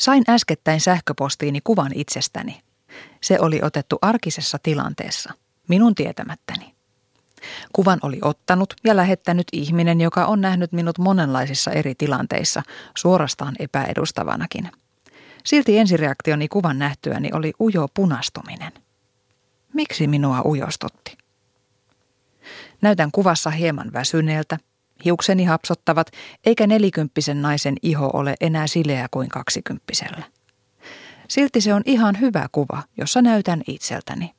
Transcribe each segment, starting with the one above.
Sain äskettäin sähköpostiini kuvan itsestäni. Se oli otettu arkisessa tilanteessa, minun tietämättäni. Kuvan oli ottanut ja lähettänyt ihminen, joka on nähnyt minut monenlaisissa eri tilanteissa, suorastaan epäedustavanakin. Silti ensireaktioni kuvan nähtyäni oli ujo punastuminen. Miksi minua ujostutti? Näytän kuvassa hieman väsyneeltä, hiukseni hapsottavat, eikä nelikymppisen naisen iho ole enää sileä kuin kaksikymppisellä. Silti se on ihan hyvä kuva, jossa näytän itseltäni.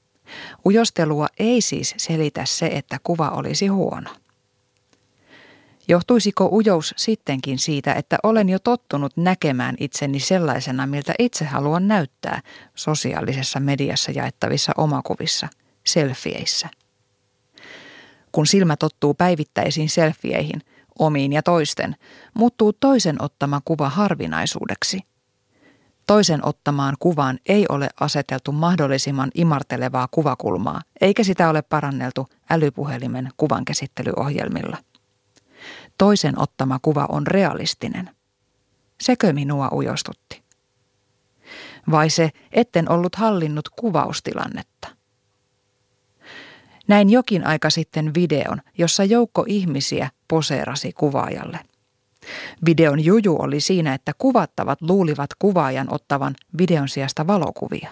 Ujostelua ei siis selitä se, että kuva olisi huono. Johtuisiko ujous sittenkin siitä, että olen jo tottunut näkemään itseni sellaisena, miltä itse haluan näyttää sosiaalisessa mediassa jaettavissa omakuvissa, selfieissä? Kun silmä tottuu päivittäisiin selfieihin, omiin ja toisten, muuttuu toisen ottama kuva harvinaisuudeksi – Toisen ottamaan kuvaan ei ole aseteltu mahdollisimman imartelevaa kuvakulmaa, eikä sitä ole paranneltu älypuhelimen kuvankäsittelyohjelmilla. Toisen ottama kuva on realistinen. Sekö minua ujostutti? Vai se, etten ollut hallinnut kuvaustilannetta? Näin jokin aika sitten videon, jossa joukko ihmisiä poseerasi kuvaajalle – Videon juju oli siinä, että kuvattavat luulivat kuvaajan ottavan videon sijasta valokuvia.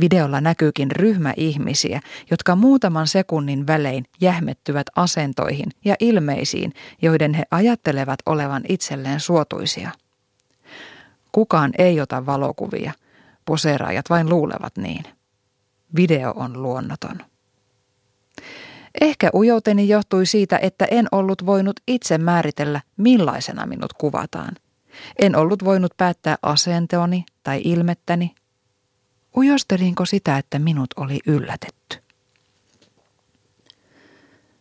Videolla näkyykin ryhmä ihmisiä, jotka muutaman sekunnin välein jähmettyvät asentoihin ja ilmeisiin, joiden he ajattelevat olevan itselleen suotuisia. Kukaan ei ota valokuvia, poseeraajat vain luulevat niin. Video on luonnoton. Ehkä ujouteni johtui siitä, että en ollut voinut itse määritellä, millaisena minut kuvataan. En ollut voinut päättää asenteoni tai ilmettäni. Ujostelinko sitä, että minut oli yllätetty?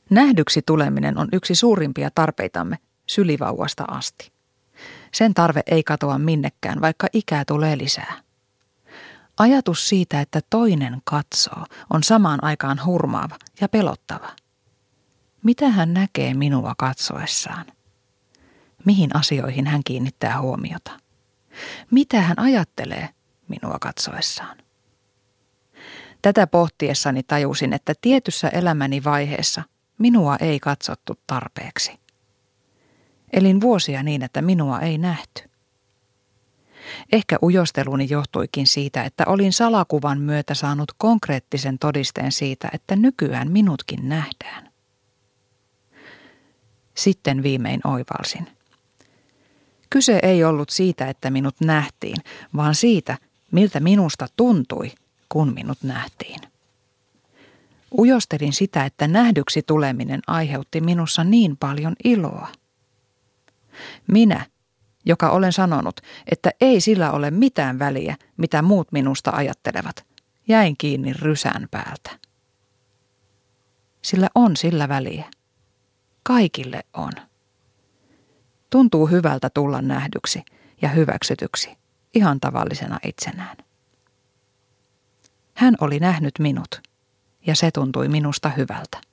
Nähdyksi tuleminen on yksi suurimpia tarpeitamme sylivauvasta asti. Sen tarve ei katoa minnekään, vaikka ikää tulee lisää. Ajatus siitä, että toinen katsoo, on samaan aikaan hurmaava ja pelottava. Mitä hän näkee minua katsoessaan? Mihin asioihin hän kiinnittää huomiota? Mitä hän ajattelee minua katsoessaan? Tätä pohtiessani tajusin, että tietyssä elämäni vaiheessa minua ei katsottu tarpeeksi. Elin vuosia niin, että minua ei nähty. Ehkä ujosteluni johtuikin siitä, että olin salakuvan myötä saanut konkreettisen todisteen siitä, että nykyään minutkin nähdään. Sitten viimein oivalsin. Kyse ei ollut siitä, että minut nähtiin, vaan siitä, miltä minusta tuntui, kun minut nähtiin. Ujostelin sitä, että nähdyksi tuleminen aiheutti minussa niin paljon iloa. Minä, joka olen sanonut, että ei sillä ole mitään väliä, mitä muut minusta ajattelevat. Jäin kiinni rysän päältä. Sillä on sillä väliä. Kaikille on. Tuntuu hyvältä tulla nähdyksi ja hyväksytyksi ihan tavallisena itsenään. Hän oli nähnyt minut ja se tuntui minusta hyvältä.